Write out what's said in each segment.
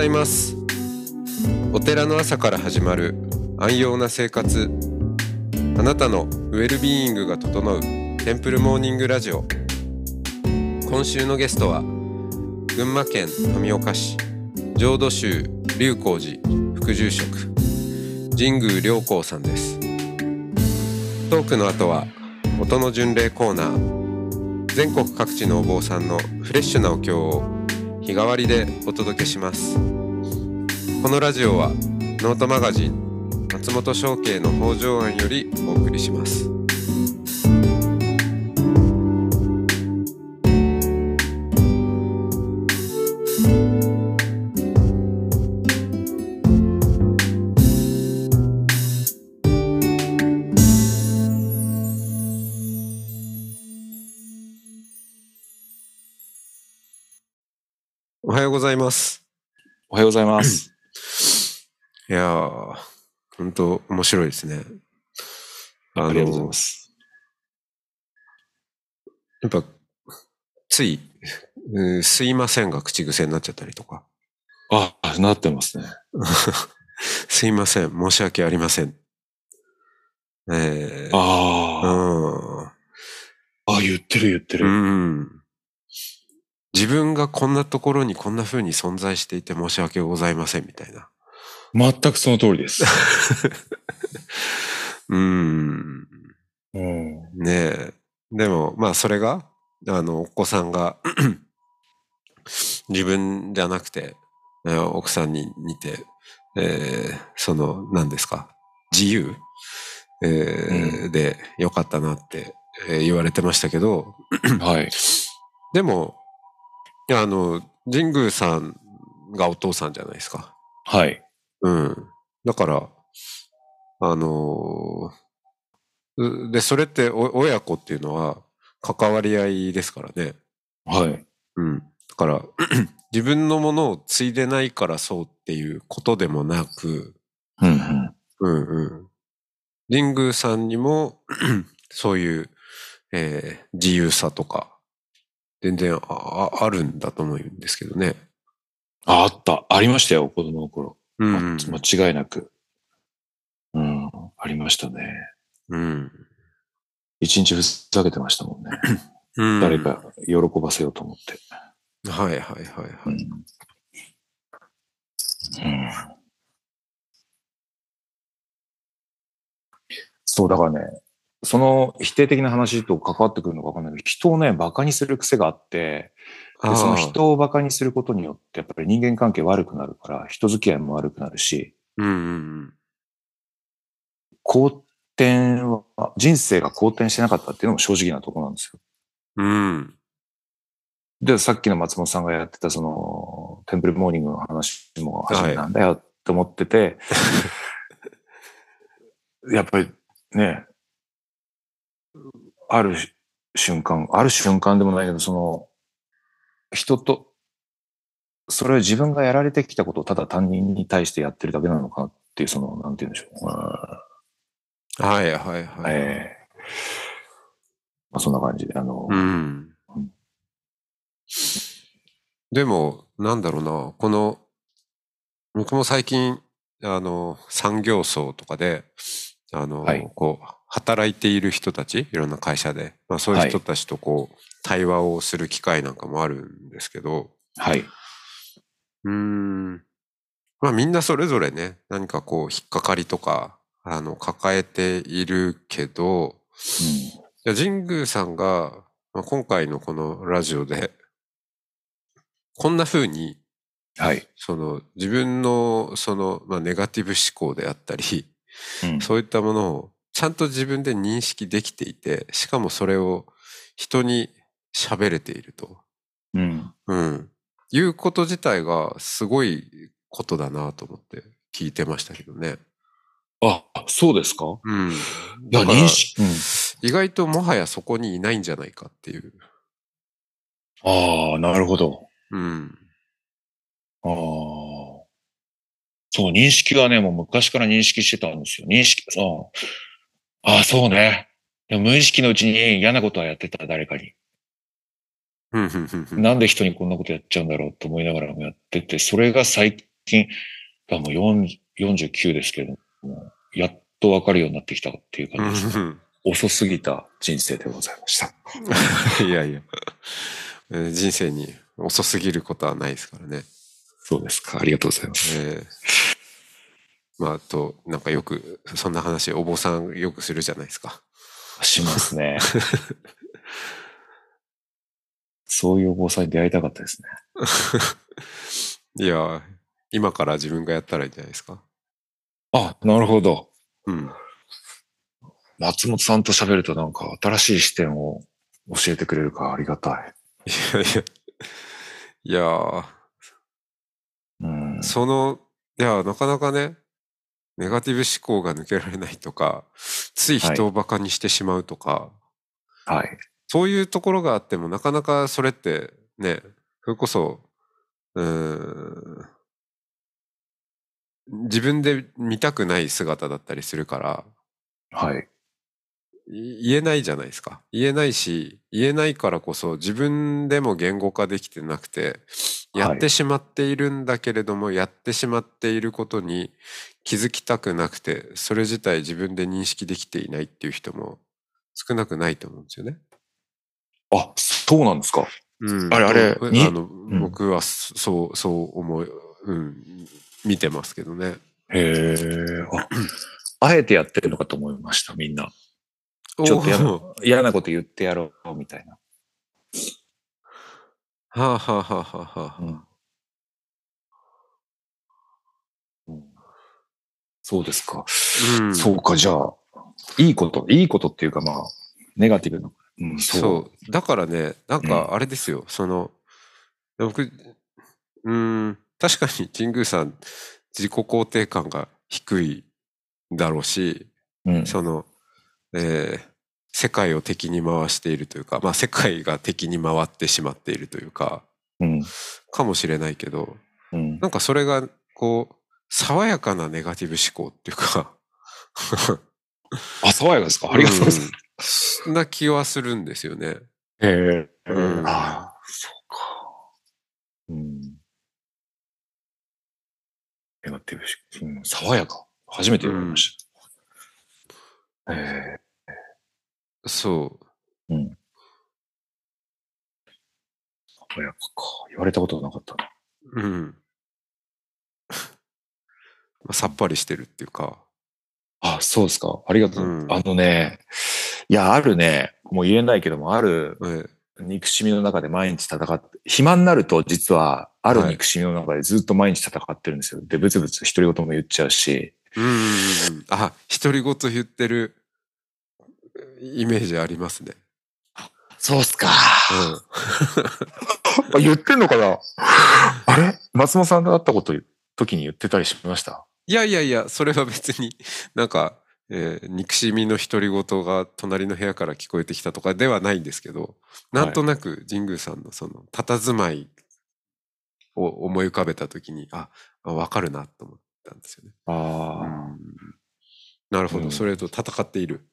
ございます。お寺の朝から始まる安養な生活。あなたのウェルビーイングが整うテンプルモーニングラジオ。今週のゲストは群馬県富岡市浄土宗龍光寺副住職神宮良光さんです。トークの後は音の巡礼コーナー。全国各地のお坊さんのフレッシュなお経を日替わりでお届けします。このラジオはノートマガジン松本商家の北条庵よりお送りしますおはようございますおはようございます。いやー本当面白いですねあありがとうございます。やっぱつい、うんすいませんが口癖になっちゃったりとかあ、なってますね。すいません、申し訳ありません。えー、ああ、あ言ってる言ってうん。る。うん。自分がこんなところにこんな風に存在していて申し訳ございませんみたいな。全くその通りです。うん。うん。ねえ。でも、まあそれが、あの、お子さんが 自分じゃなくて、えー奥さんに似て、えーその、何ですか、自由、えーでよかったなって、えー言われてましたけど、はい。でも、あの、神宮さんがお父さんじゃないですか。はい。うん。だから、あのーうで、それってお親子っていうのは関わり合いですからね。はい。うん。だから、自分のものを継いでないからそうっていうことでもなく、うんうん。うんうん。神宮さんにも、そういう、えー自由さとか、全然あああるんだと思うんですけどね。ああった。ありましたよ、子供の頃。うん、ま間違いなく。うん。ありましたね。うん。一日ふざけてましたもんね。うん。誰か喜ばせようと思って。はいはいはいはい。うん。うんそう、だからね、その否定的な話と関わってくるのかわかんないけど、人をね、馬鹿にする癖があって、でその人を馬鹿にすることによって、やっぱり人間関係悪くなるから、人付き合いも悪くなるし、うんうん好転は、人生が好転してなかったっていうのも正直なところなんですよ。うん。うん。で、さっきの松本さんがやってたその、テンプルモーニングの話も初めなんだよって思ってて、やっぱりね、ある瞬間、ある瞬間でもないけど、その、人と、それは自分がやられてきたことをただ他人に対してやってるだけなのかっていう、その、なんて言うんでしょう。はいはいはい。ええ。まあ、そんな感じ。で、あの、うん。でも、なんだろうな、この、僕も最近、あの、産業層とかで、あの、はい。こう、働いている人たち、いろんな会社で、まあそういう人たちとこう、対話をする機会なんかもあるんですけど、はい。うーん。まあみんなそれぞれね、何かこう、引っかかりとか、あの、抱えているけど、いや神宮さんが、まあ、今回のこのラジオで、こんな風に、はい。その自分のその、まあ、ネガティブ思考であったり、うんそういったものをちゃんと自分で認識できていて、しかもそれを人に喋れていると。うん。うん。いうこと自体がすごいことだなと思って聞いてましたけどね。あ、そうですか？うん。いや、だから認識。意外ともはやそこにいないんじゃないかっていう。ああ、なるほど。うん。ああ。そう、認識はね、もう昔から認識してたんですよ。認識、ああ、そうね。無意識のうちに嫌なことはやってた、誰かに。なんで人にこんなことやっちゃうんだろうと思いながらもやってて、それが最近、もう40 49ですけども、やっとわかるようになってきたっていう感じです遅すぎた人生でございました。うんいやいや、えー人生に遅すぎることはないですからね。そうですか。ありがとうございます。えーまあ、あと、なんかよく、そんな話、お坊さんよくするじゃないですか。しますね。そういうお坊さんに出会いたかったですね。いや、今から自分がやったらいいんじゃないですか？あ、なるほど。うん。松本さんと喋るとなんか新しい視点を教えてくれるからありがたい。いやいや、いやーうん。その、いや、なかなかね、ネガティブ思考が抜けられないとか、つい人をバカにしてしまうとか、はい。そういうところがあっても、なかなかそれってね、それこそ、うーん、自分で見たくない姿だったりするから、はい。い言えないじゃないですか。言えないし、言えないからこそ自分でも言語化できてなくて、やってしまっているんだけれども、やってしまっていることに気づきたくなくて、それ自体自分で認識できていないっていう人も少なくないと思うんですよね。あ、そうなんですか。うんあれあれに？あの、ん僕はそそう、そう思う、うん、見てますけどね。へえ。あ、あえてやってるのかと思いました、みんな。ちょっと嫌おなー嫌なこと言ってやろう、みたいな。はあ、はあはあはあはあ、うんうんそうですか。うんそうか、じゃあ、いいこと、いいことっていうかまあ、ネガティブな。うん、そう。そう。だからね、なんかあれですよ、その、僕、うーん、確かに神宮さん、自己肯定感が低いだろうし、うん。その、えー世界を敵に回しているというか、まあ世界が敵に回ってしまっているというか、うん。かもしれないけど、うん。なんかそれが、こう、爽やかなネガティブ思考っていうか、あ、爽やかですか？ありがとうございます。す。そんな気はするんですよね。へえ。うんああ、そうか。うん。ネガティブし、うん、爽やか。初めて言われました。へえ。そう。うん。爽やかか。言われたことなかったな。うん。まあさっぱりしてるっていうか。あ、そうですか。ありがとう。うんあのね、いや、あるね、もう言えないけども、あるえ憎しみの中で毎日戦って、暇になると実は、ある憎しみの中でずっと毎日戦ってるんですよ。で、ブツブツ独り言も言っちゃうし、えうん。あ、独り言言ってるイメージありますね。そうっすか。うあ 言ってんのかな？あれ？松本さんと会ったこと、時に言ってたりしました？ん。いやいやいや、それは別になんか、えー憎しみの独り言が隣の部屋から聞こえてきたとかではないんですけど、なんとなく神宮さんのその佇まいを思い浮かべたときに、あ、あわかるなと思ったんですよね。あうんなるほど、うんそれと戦っている。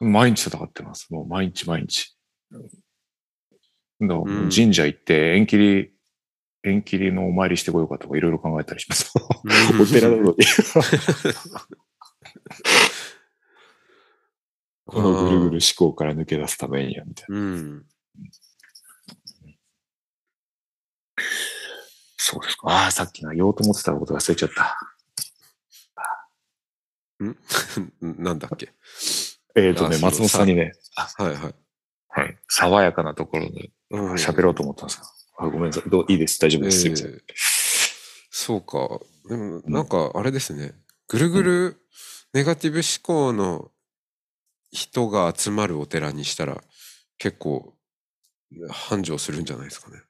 毎日戦ってます。もう毎日毎日。だからうん神社行って縁切り、縁切りのお参りしてこようかとかいろいろ考えたりします。お寺なのに。このぐるぐる思考から抜け出すためには、みたいな。うん。そうですか。ああ、さっきな、言おうと思ってたこと忘れちゃった。なんだっけ？えっ、とね、松本さんにね、はいはい。はい、爽やかなところでうん喋ろうと思ったんですよ。あごめんなさい。どういいです？大丈夫です。えーそうか。でも、なんか、あれですね。ぐるぐるネガティブ思考の人が集まるお寺にしたら、結構、繁盛するんじゃないですかね。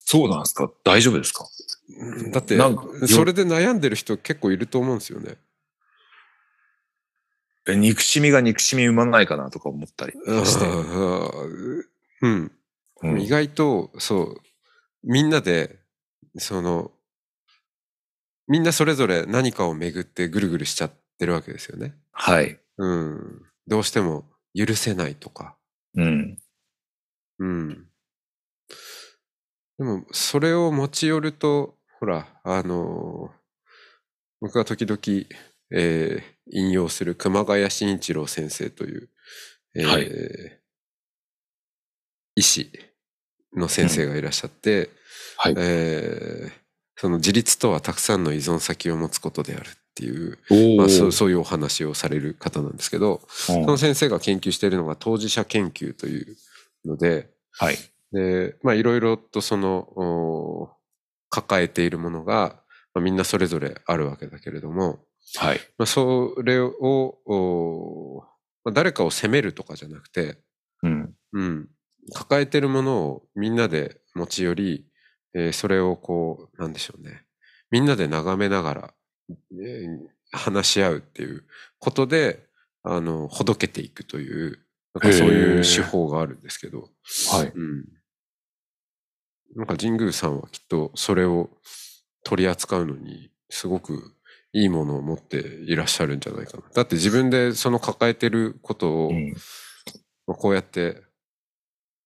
そうなんですか？大丈夫ですか？うんだってそれで悩んでる人結構いると思うんですよね。え憎しみが憎しみ生まないかなとか思ったりして。うん。うん意外と、そう、みんなで、その、みんなそれぞれ何かをめぐってぐるぐるしちゃってるわけですよね。はい。うん。どうしても許せないとか、うん。うん。でも、それを持ち寄ると、ほら、あのー僕が時々、えー引用する熊谷慎一郎先生という、えーはい医師の先生がいらっしゃって、はい。えーその自立とはたくさんの依存先を持つことであるっていう、おまあ、そうそういうお話をされる方なんですけど、その先生が研究しているのが当事者研究というので、はい。で、まあいろいろとその、お抱えているものが、まあ、みんなそれぞれあるわけだけれども、はい。まあ、それを、おまあ、誰かを責めるとかじゃなくて、うん。うん、抱えてるものをみんなで持ち寄り、えーそれをこう、なんでしょうね。みんなで眺めながら、えー話し合うっていうことで、あの、ほどけていくという、なんかそういう手法があるんですけど、はい。うん。なんか神宮さんはきっとそれを取り扱うのにすごくいいものを持っていらっしゃるんじゃないかな。だって自分でその抱えてることをうん。まあこうやって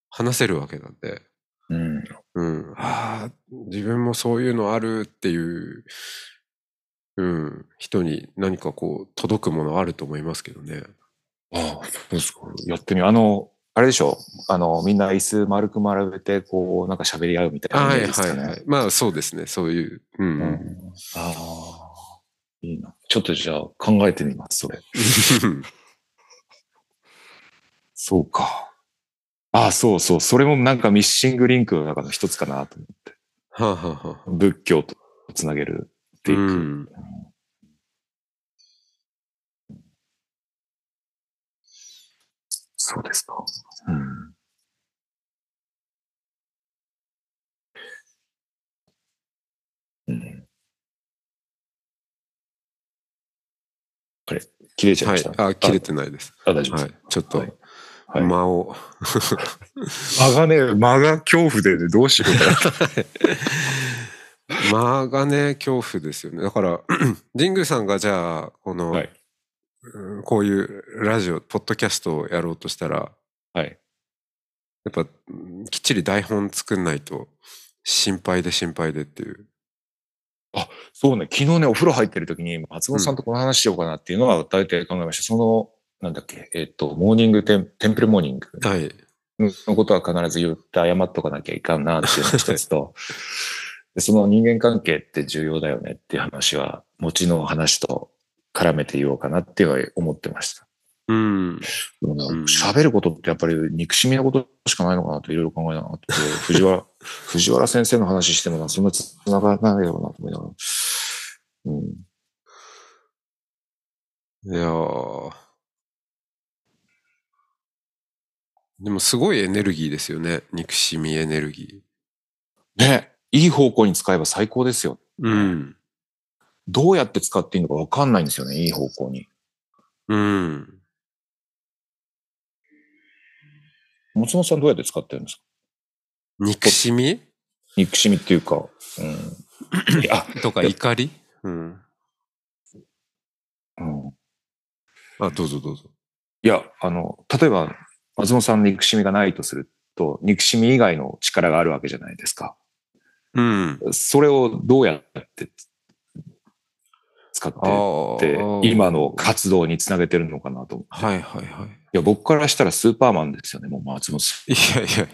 話せるわけなんで、うん。うん、ああ、自分もそういうのあるっていう、うん、人に何かこう届くものあると思いますけどね。ああ、そうですか。やってみよう。あの、あれでしょ？あの、みんな椅子丸く並べて、こう、なんか喋り合うみたいなイはい。はいはい。まあそうですね、そういう。うん。うん。ああ、いいな。ちょっとじゃあ考えてみます、それ。そうか。ああ、そうそう。それもなんかミッシングリンクの中の一つかなと思って。はあ、はあはあ、仏教とつなげるっていく。うんそうですか。うん。うん。あれ切れちゃいました？。はいあ、切れてないです。あ、大丈夫です。はい。ちょっとはい、はい間を。間がね、間が恐怖でね、どうしようかな。間がね、恐怖ですよね。だから、神宮さんがじゃあ、この、はいうんこういうラジオ、ポッドキャストをやろうとしたら、はい。やっぱ、うんきっちり台本作んないと、心配で心配でっていう。そうね、昨日ね、お風呂入ってる時に、松本さんとこの話しようかなっていうのは大体考えました。その、なんだっけ、えっ、と、モーニングテン、テンプルモーニングはい。のことは必ず言って謝っとかなきゃいかんなっていうのが一つと、でその人間関係って重要だよねっていう話は、後の話と絡めて言おうかなっては思ってました。うん。喋、ることってやっぱり憎しみのことしかないのかなといろいろ考えながらって、藤原、藤原先生の話してもな、そんなつながらないよなと思いながら。うん。いやーでもすごいエネルギーですよね。憎しみエネルギね、いい方向に使えば最高ですよ。ー。うん。どうやって使っていいのかわかんないんですよね、いい方向に。うん。松本さんどうやって使ってるんですか？憎しみ？憎しみっていうか、うん。いや、とか怒り？うん。うん。あ、どうぞどうぞ。いや、あの、例えば、松本さんの憎しみがないとすると、憎しみ以外の力があるわけじゃないですか。うん。それをどうやって使ってあって、あ。今の活動につなげてるのかなと思う。いはいはいはい。や、僕からしたらスーパーマンですよね、もう松本さいやいや。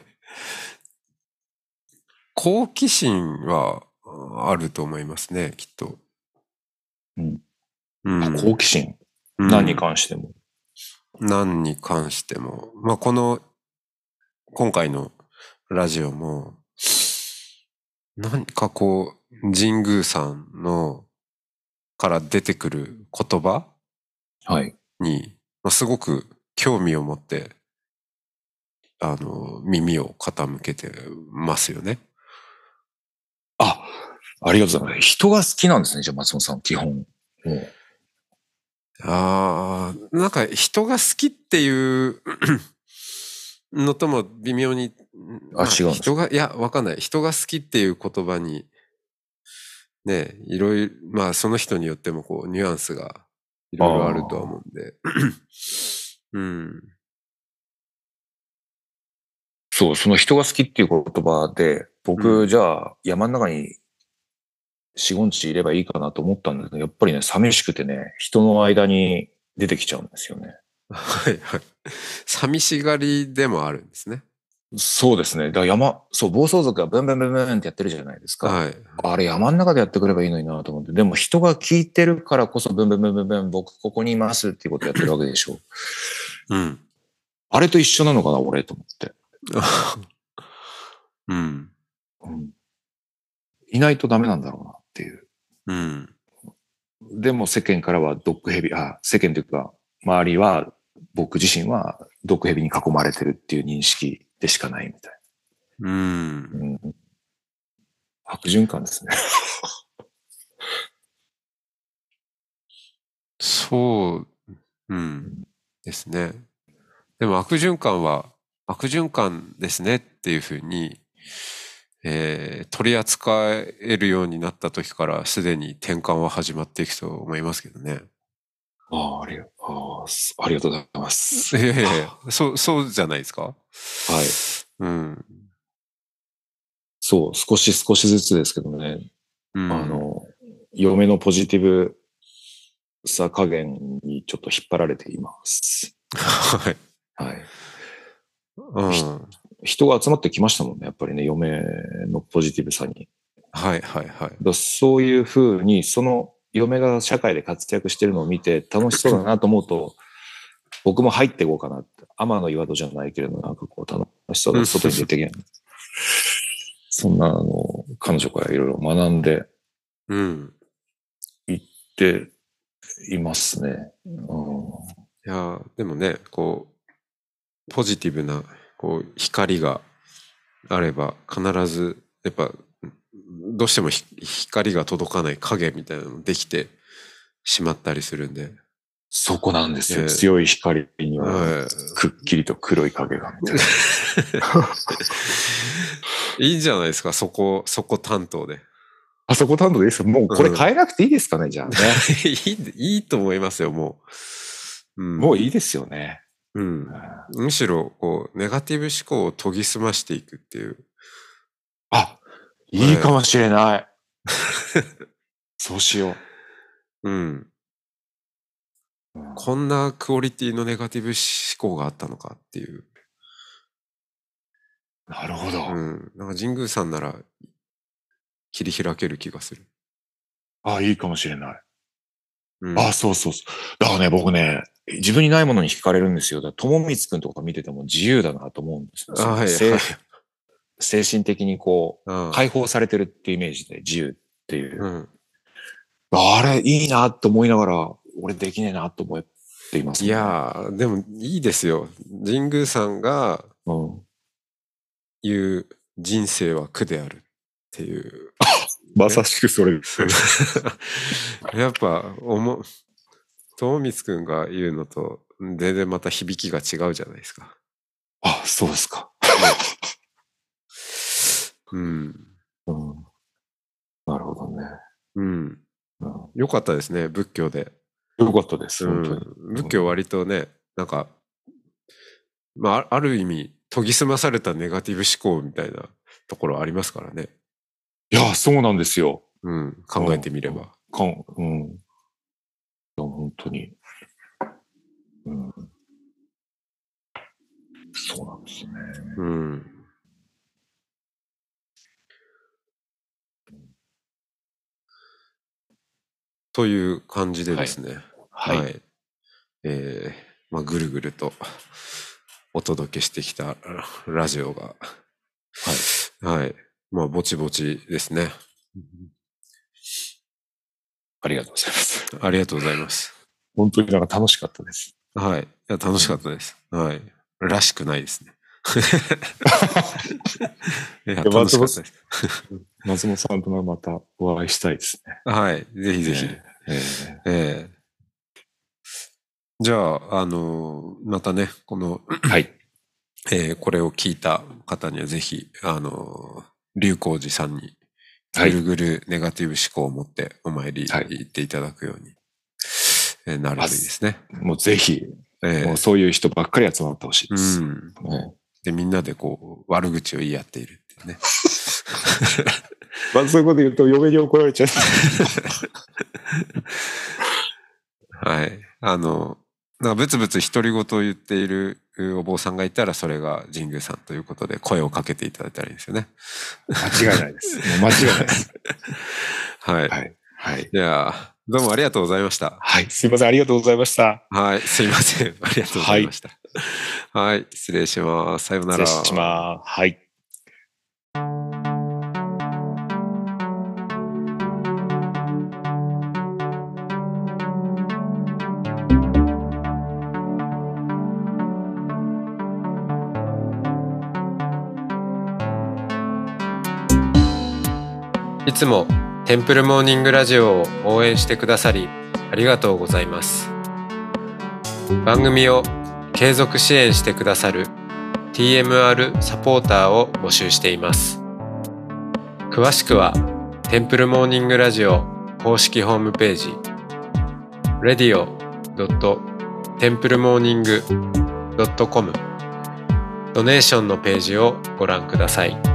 好奇心はあると思いますね、きっと。うん。うんん。好奇心、うん何に関しても。何に関しても。まあ、この、今回のラジオも、何かこう、神宮さんの、から出てくる言葉はい。に、まあ、すごく興味を持って、あの、耳を傾けてますよね。あ、ありがとうございます。人が好きなんですね、じゃあ松本さん、基本。ああ、なんか人が好きっていうのとも微妙に、ま違う人が、いや、わかんない。人が好きっていう言葉に、ね、いろいろ、まあその人によってもこう、ニュアンスがいろいろあるとは思うんで。うん。そう、その人が好きっていう言葉で、僕、うんじゃあ山の中に四五日いればいいかなと思ったんだけど、やっぱりね、寂しくてね、人の間に出てきちゃうんですよね。はいはい。寂しがりでもあるんですね。そうですね。だから山、そう、暴走族がブンブンブンブンってやってるじゃないですか。はい。あれ山の中でやってくればいいのになと思って。でも人が聞いてるからこそブンブンブンブンブン、僕ここにいますっていうことやってるわけでしょ。うん。あれと一緒なのかな、俺と思って。うん。うん。いないとダメなんだろうなっていう。うん。でも世間からはドッグヘビ、あ、世間というか、周りは、僕自身はドッグヘビに囲まれてるっていう認識でしかないみたいうん。な。うん。悪循環ですね。そう、うん。ですね。でも悪循環は、悪循環ですねっていうふうに、えー取り扱えるようになった時からすでに転換は始まっていくと思いますけどね。ああ、ありがああすありがとうございます。いやいやいや、そう、そうじゃないですか？はい。うん。そう、少し少しずつですけどね、うん、あの、嫁のポジティブさ加減にちょっと引っ張られています。はい。はい。うん。人が集まってきましたもんね、やっぱりね、嫁のポジティブさに。はいはいはい。だそういうふうに、その嫁が社会で活躍してるのを見て楽しそうだなと思うと、僕も入っていこうかなって。天の岩戸じゃないけれど、なんかこう楽しそうだ、外に出てきない。そんな、あの、彼女からいろいろ学んでうん。っていますね。うん、いや、でもね、こう、ポジティブな、こう、光があれば、必ず、やっぱ、どうしてもひ光が届かない影みたいなのできてしまったりするんで。そこなんですよ。ええ強い光には、はくっきりと黒い影が、いな。い。んじゃないですか、そこ、そこ担当で。あそこ担当です？よ。もうこれ変えなくていいですかね、じゃあね。いい、いいと思いますよ、もう。うん、もういいですよね。うん。むしろ、こう、ネガティブ思考を研ぎ澄ましていくっていう。あ、いいかもしれない。そうしようん。う。うんこんなクオリティのネガティブ思考があったのかっていう。なるほど。うん。なんか神宮さんなら切り開ける気がする。あ、いいかもしれない。うん、あ、そうそうそう。だからね、僕ね、自分にないものに惹かれるんですよ。だから、友光くんとか見てても自由だなと思うんですよ。あはい精神的にこあう、解放されてるっていうイメージで自由っていう。うん。あれ、いいなと思いながら、俺できねえなと思っています、いやー、でもいいですよ。神宮さんがうん。言う人生は苦であるっていう。まさしくそれです。やっぱ、おも、友光くんが言うのと全然また響きが違うじゃないですか。あ、そうですか。うん。うん。なるほどね。うん。うん、よかったですね、仏教で。よかったです、う本当に。ん、仏教割とね、なんか、まあ、あある意味、研ぎ澄まされたネガティブ思考みたいなところありますからね。いや、そうなんですよ。うん、考えてみれば。かん、うん。いや、本当に。うん。そうなんですね。うん。という感じでですね。はい。えーまあ、ぐるぐるとお届けしてきたラジオが、はい。はい。まあ、ぼちぼちですね。ありがとうございます。ありがとうございます。本当になんか楽しかったです。はい。いや、楽しかったです。はい。らしくないですね。いや、や楽しかったです。松本さんとまたお会いしたいですね。はい。ぜひぜひ。ええええじゃあ、あのまたね、この、はい。えーこれを聞いた方にはぜひ、あの龍光寺さんに、はいぐるぐるネガティブ思考を持ってお参りはい行っていただくように、えーなるといいですね。もうぜひ、ええもうそういう人ばっかり集まってほしいです。うん。ねでみんなでこう悪口を言い合っているっていうね。まあそういうこと言うと嫁に怒られちゃう。はい。あの、なんかブツブツ独り言を言っているお坊さんがいたらそれが神宮さんということで声をかけていただいたらいいんですよね。間違いないです。もう間違いないです。はい。はい。はい。じゃあ、どうもありがとうございました。はい。すいません。ありがとうございました。はい。すいません。ありがとうございました。はい。失礼します。さようなら。失礼します。はい。いつもテンプルモーニングラジオを応援してくださりありがとうございます番組を継続支援してくださる TMR サポーターを募集しています詳しくはテンプルモーニングラジオ公式ホームページ radio.templemorning.com ドネーションのページをご覧ください。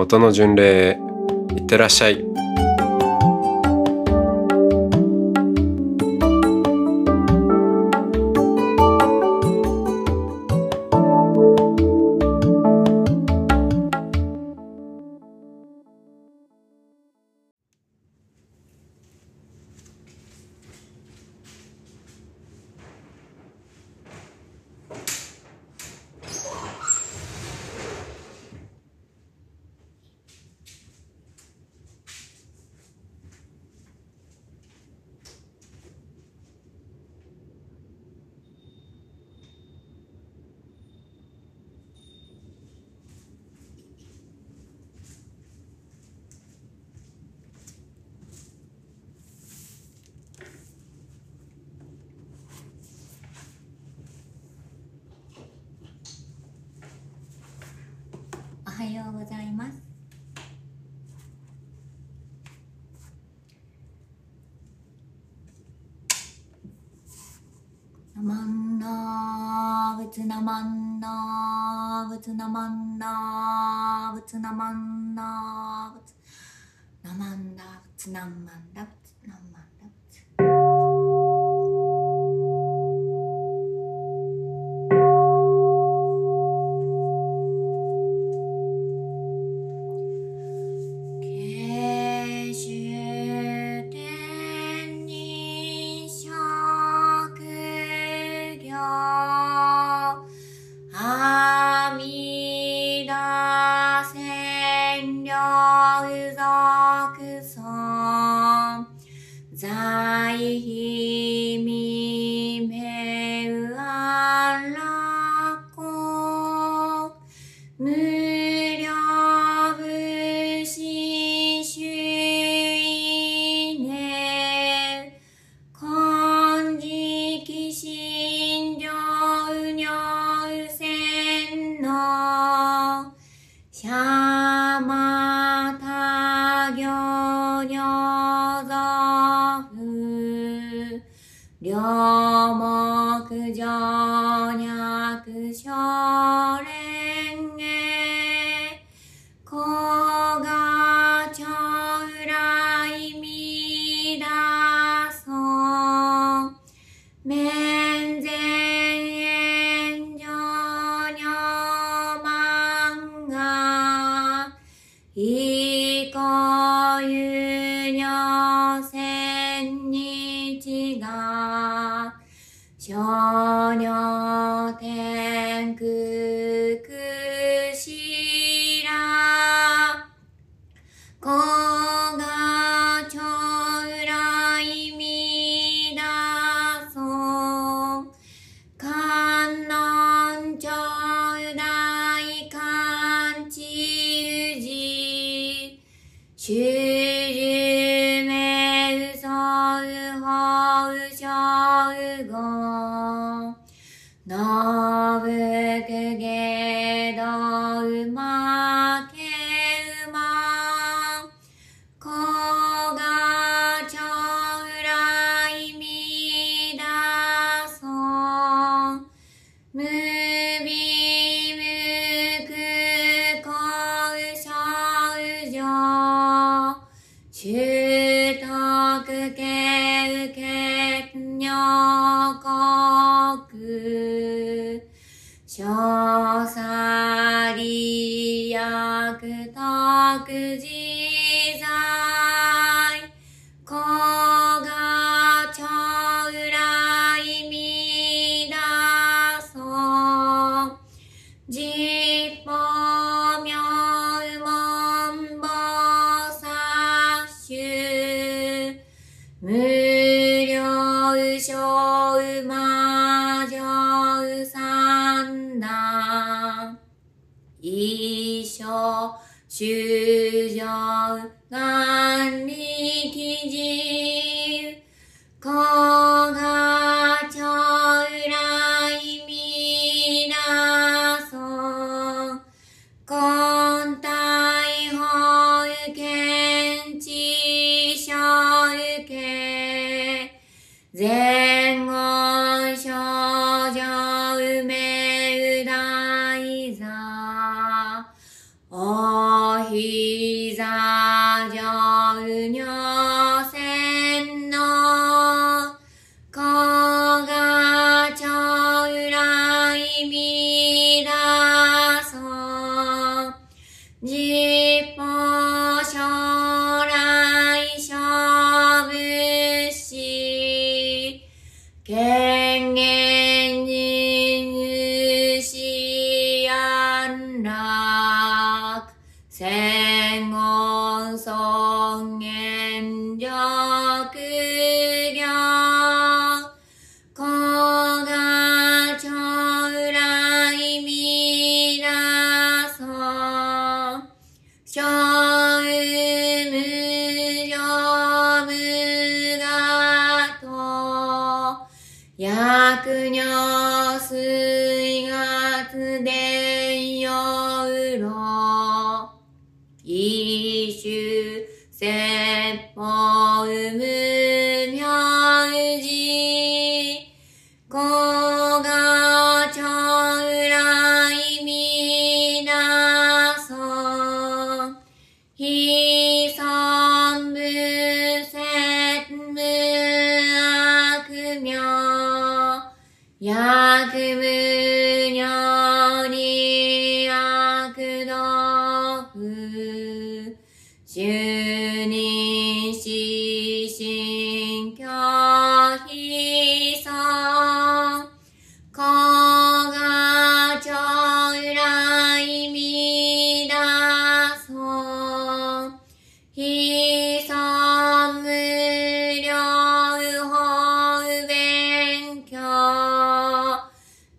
音の巡礼へいってらっしゃい。はようございます。ナマンナーブツナマンナーブツナマンナーブツナマンナーブツナマンダブツナマンダブツナマ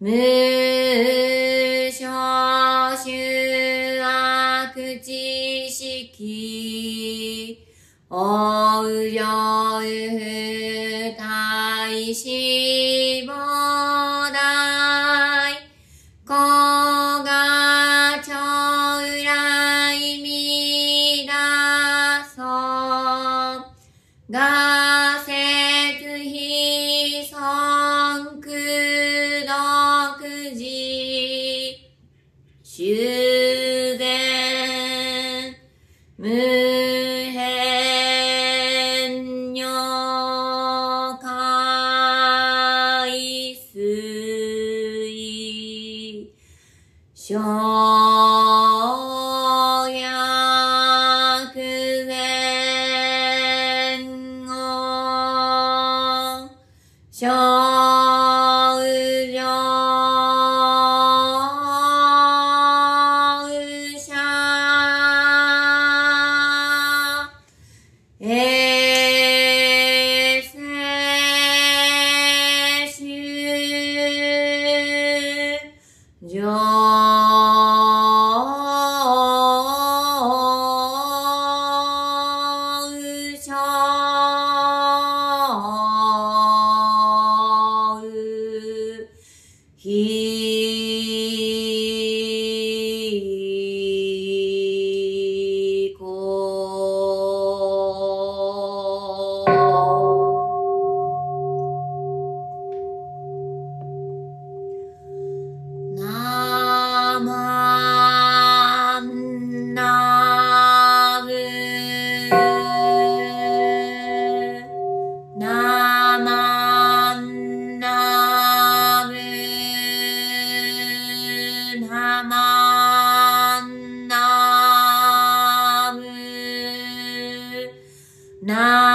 無 Now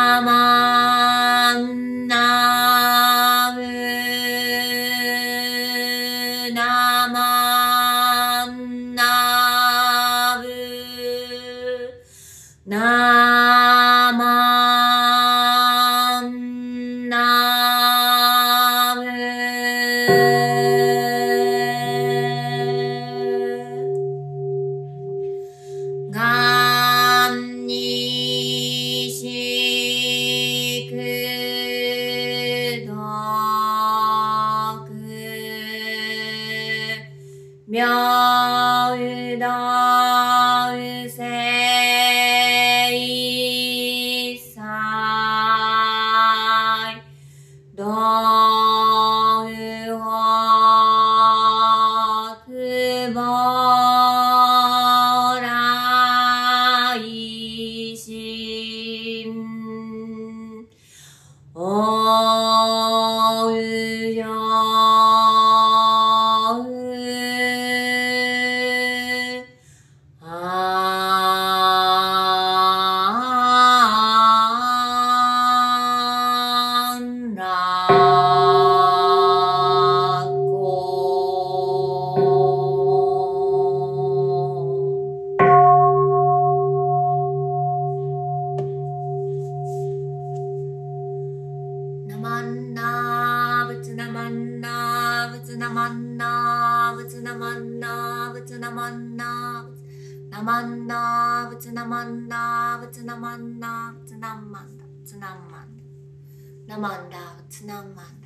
なまんだ。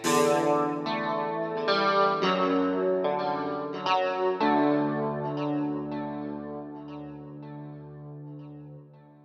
う。